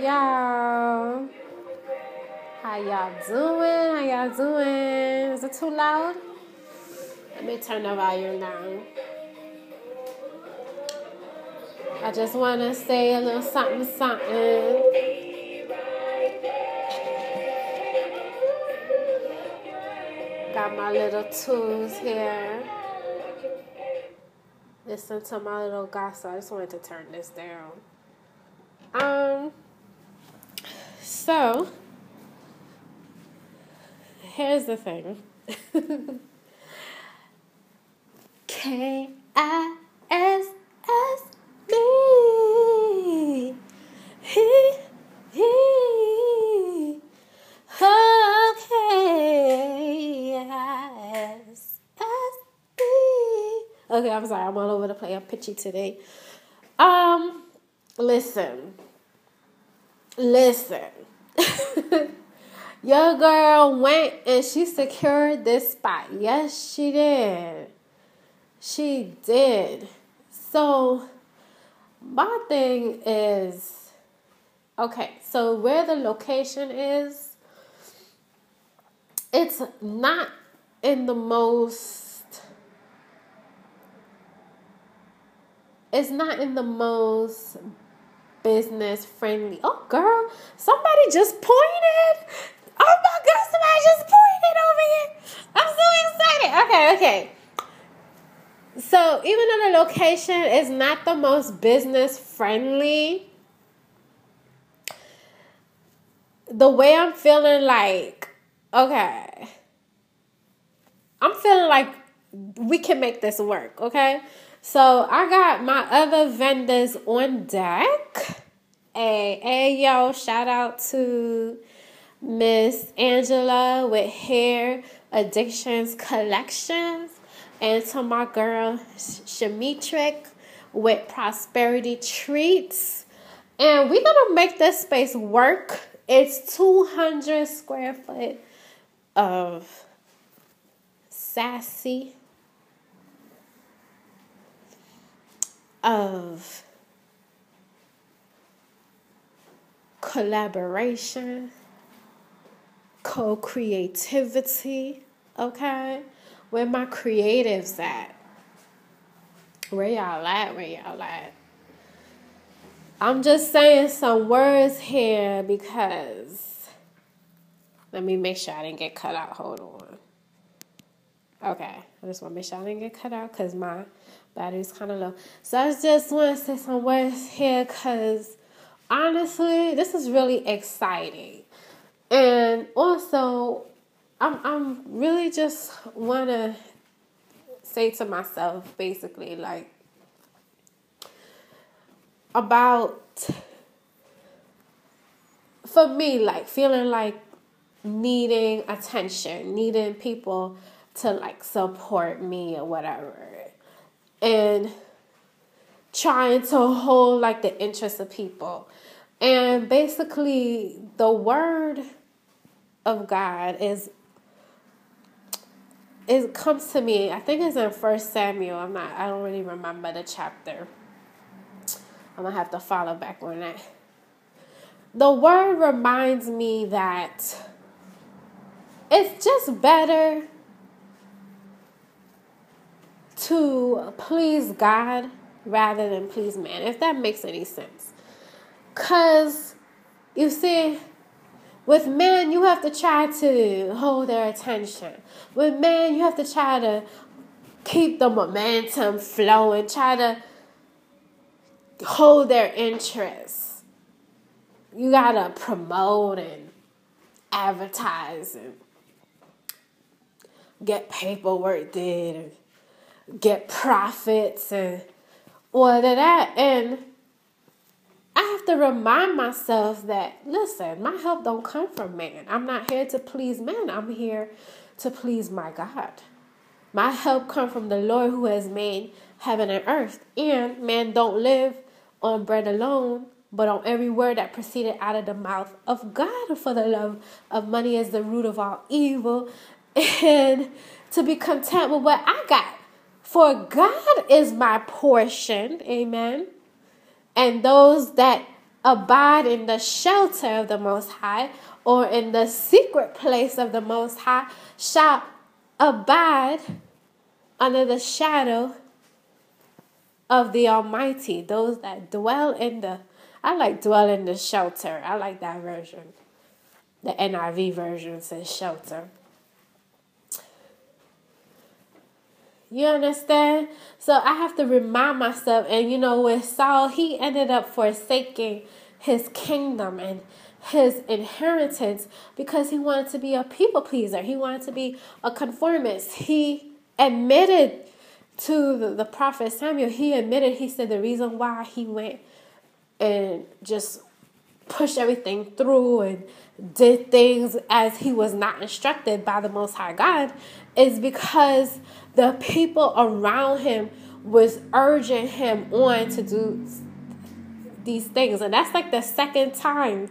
Y'all. How y'all doing? How y'all doing? Is it too loud? Let me turn the volume down. I just want to say a little something, something. Got my little tools here. Listen to my little gossip. I just wanted to turn this down. Um, so here's the thing. K I S S B. He, he. Okay. Okay, I'm sorry. I'm all over the place. I'm pitchy today. Um, listen. Listen. Your girl went and she secured this spot. Yes, she did. She did. So, my thing is okay, so where the location is, it's not in the most, it's not in the most business friendly. Oh, girl, somebody just pointed. Oh my God, somebody just pointed over here. I'm so excited. Okay, okay. So even though the location is not the most business friendly, the way I'm feeling like, okay, I'm feeling like we can make this work, okay? So I got my other vendors on deck. Hey, hey, yo, shout out to Miss Angela with Hair Addictions Collections and to my girl Shamitrick with Prosperity Treats. And we're gonna make this space work. It's 200 square foot of sassy, of collaboration, co creativity, okay? Where my creatives at? Where y'all at? Where y'all at? I'm just saying some words here because let me make sure I didn't get cut out. Hold on. Okay, I just want to make sure I didn't get cut out because my battery's kind of low. So I just want to say some words here because honestly, this is really exciting. And also, I'm I'm really just wanna say to myself basically like about for me like feeling like needing attention, needing people to like support me or whatever. And trying to hold like the interest of people. And basically the word of God is it comes to me, I think it's in First Samuel. I'm not I don't really remember the chapter. I'm gonna have to follow back on that. The word reminds me that it's just better to please God rather than please man, if that makes any sense. Because, you see, with men, you have to try to hold their attention. With men, you have to try to keep the momentum flowing, try to hold their interest. You gotta promote and advertise and get paperwork did and get profits and all of that. And I have to remind myself that listen, my help don't come from man. I'm not here to please man. I'm here to please my God. My help come from the Lord who has made heaven and earth. And man don't live on bread alone, but on every word that proceeded out of the mouth of God. For the love of money is the root of all evil. And to be content with what I got For God is my portion, amen. And those that abide in the shelter of the Most High or in the secret place of the Most High shall abide under the shadow of the Almighty. Those that dwell in the, I like dwell in the shelter. I like that version. The NIV version says shelter. You understand? So I have to remind myself. And you know, with Saul, he ended up forsaking his kingdom and his inheritance because he wanted to be a people pleaser. He wanted to be a conformist. He admitted to the, the prophet Samuel, he admitted, he said the reason why he went and just pushed everything through and did things as he was not instructed by the Most High God is because the people around him was urging him on to do these things. And that's like the second time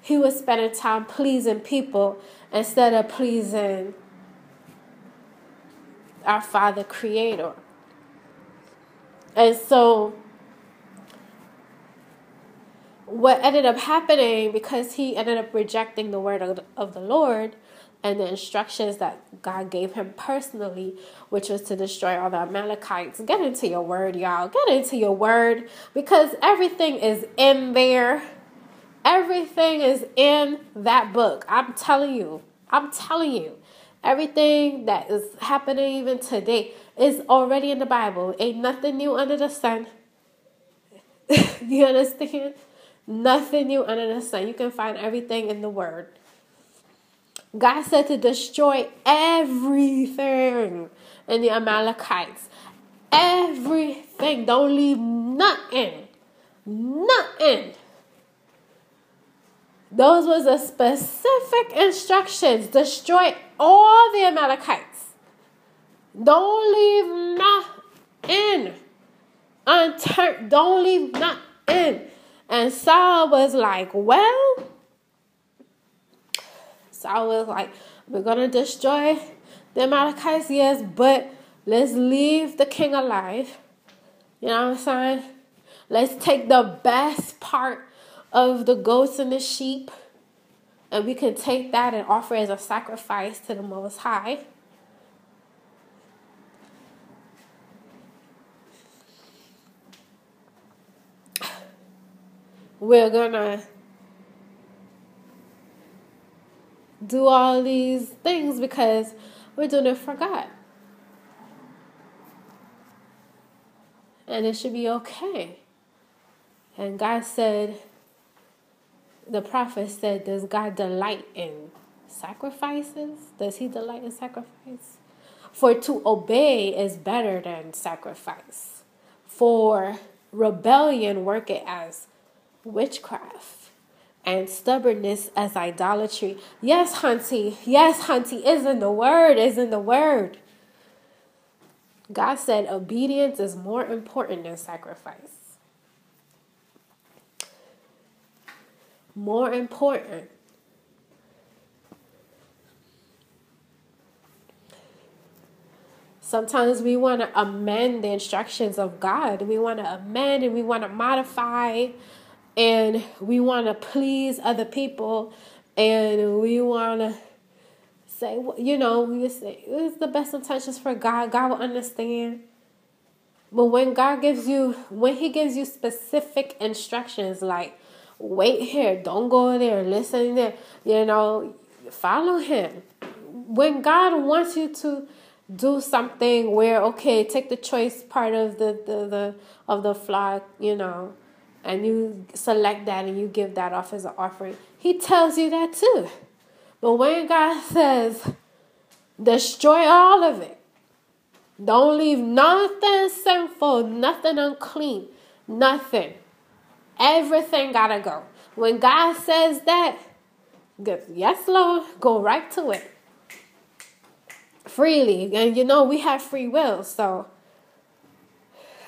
he was spending time pleasing people instead of pleasing our Father Creator. And so, what ended up happening because he ended up rejecting the word of the, Lord and the instructions that God gave him personally, which was to destroy all the Amalekites. Get into your word, y'all. Get into your word because everything is in there. Everything is in that book. I'm telling you. I'm telling you. Everything that is happening even today is already in the Bible. Ain't nothing new under the sun. you understand? Nothing new under the sun. You can find everything in the Word. God said to destroy everything in the Amalekites. Everything. Don't leave nothing. Nothing. Those was the specific instructions. Destroy all the Amalekites. Don't leave nothing unturned. Don't leave nothing. And Saul was like, well, Saul was like, we're to destroy the Amalekites, yes, but let's leave the king alive. You know what I'm saying? Let's take the best part of the goats and the sheep, and we can take that and offer as a sacrifice to the Most High. We're gonna do all these things because we're doing it for God. And it should be okay. And God said, the prophet said, Does God delight in sacrifices? Does he delight in sacrifice? For to obey is better than sacrifice. For rebellion work it as witchcraft and stubbornness as idolatry. Yes, Hunty. Yes, Hunty is in the word, is in the word. God said obedience is more important than sacrifice. more important. Sometimes we want to amend the instructions of God. We want to amend and we want to modify and we want to please other people and we want to say, you know, we just say it's the best intentions for God. God will understand. But when God gives you, when He gives you specific instructions, like wait here, don't go there, listen there, you know, follow him. When God wants you to do something where okay, take the choice part of the, the, the of the flock, you know, and you select that and you give that off as an offering. He tells you that too. But when God says, destroy all of it, don't leave nothing sinful, nothing unclean, nothing. Everything gotta go. When God says that, yes, Lord, go right to it. Freely. And you know, we have free will, so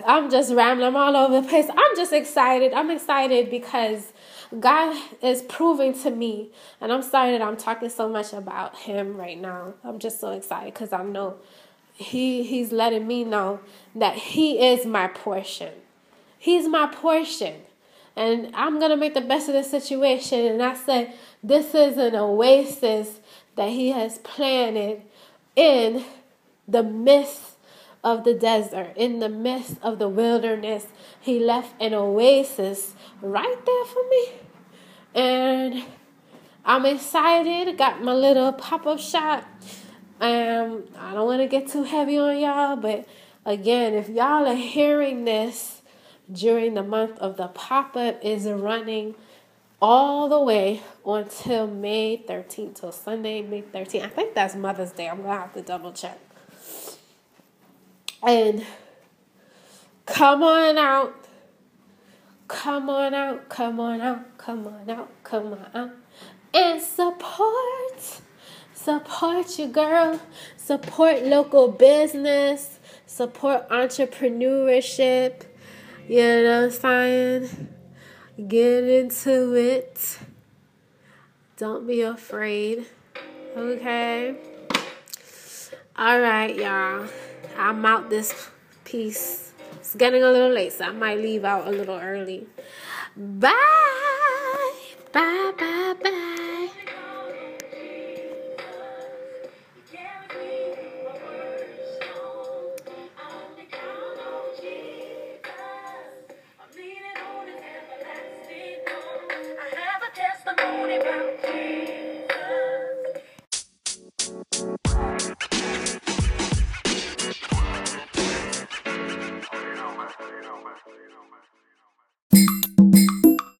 I'm just rambling all over the place. I'm just excited. I'm excited because God is proving to me, and I'm sorry that I'm talking so much about Him right now. I'm just so excited because I know he he's letting me know that he is my portion. He's my portion. And I'm gonna make the best of the situation. And I say this is an oasis that he has planted in the midst of the desert, in the midst of the wilderness. He left an oasis right there for me. And I'm excited. Got my little pop up shop. Um, I don't want to get too heavy on y'all, but again, if y'all are hearing this during the month of the pop up, is running all the way until May 13th, till Sunday, May 13th. I think that's Mother's Day. I'm gonna have to double check. And come on out. Come on out, come on out, come on out, come on out. And support. Support your girl. Support local business. Support entrepreneurship. You know what I'm saying? Get into it. Don't be afraid. Okay? All right, y'all. I'm out this piece. It's getting a little late, so I might leave out a little early. Bye. Bye, bye, bye.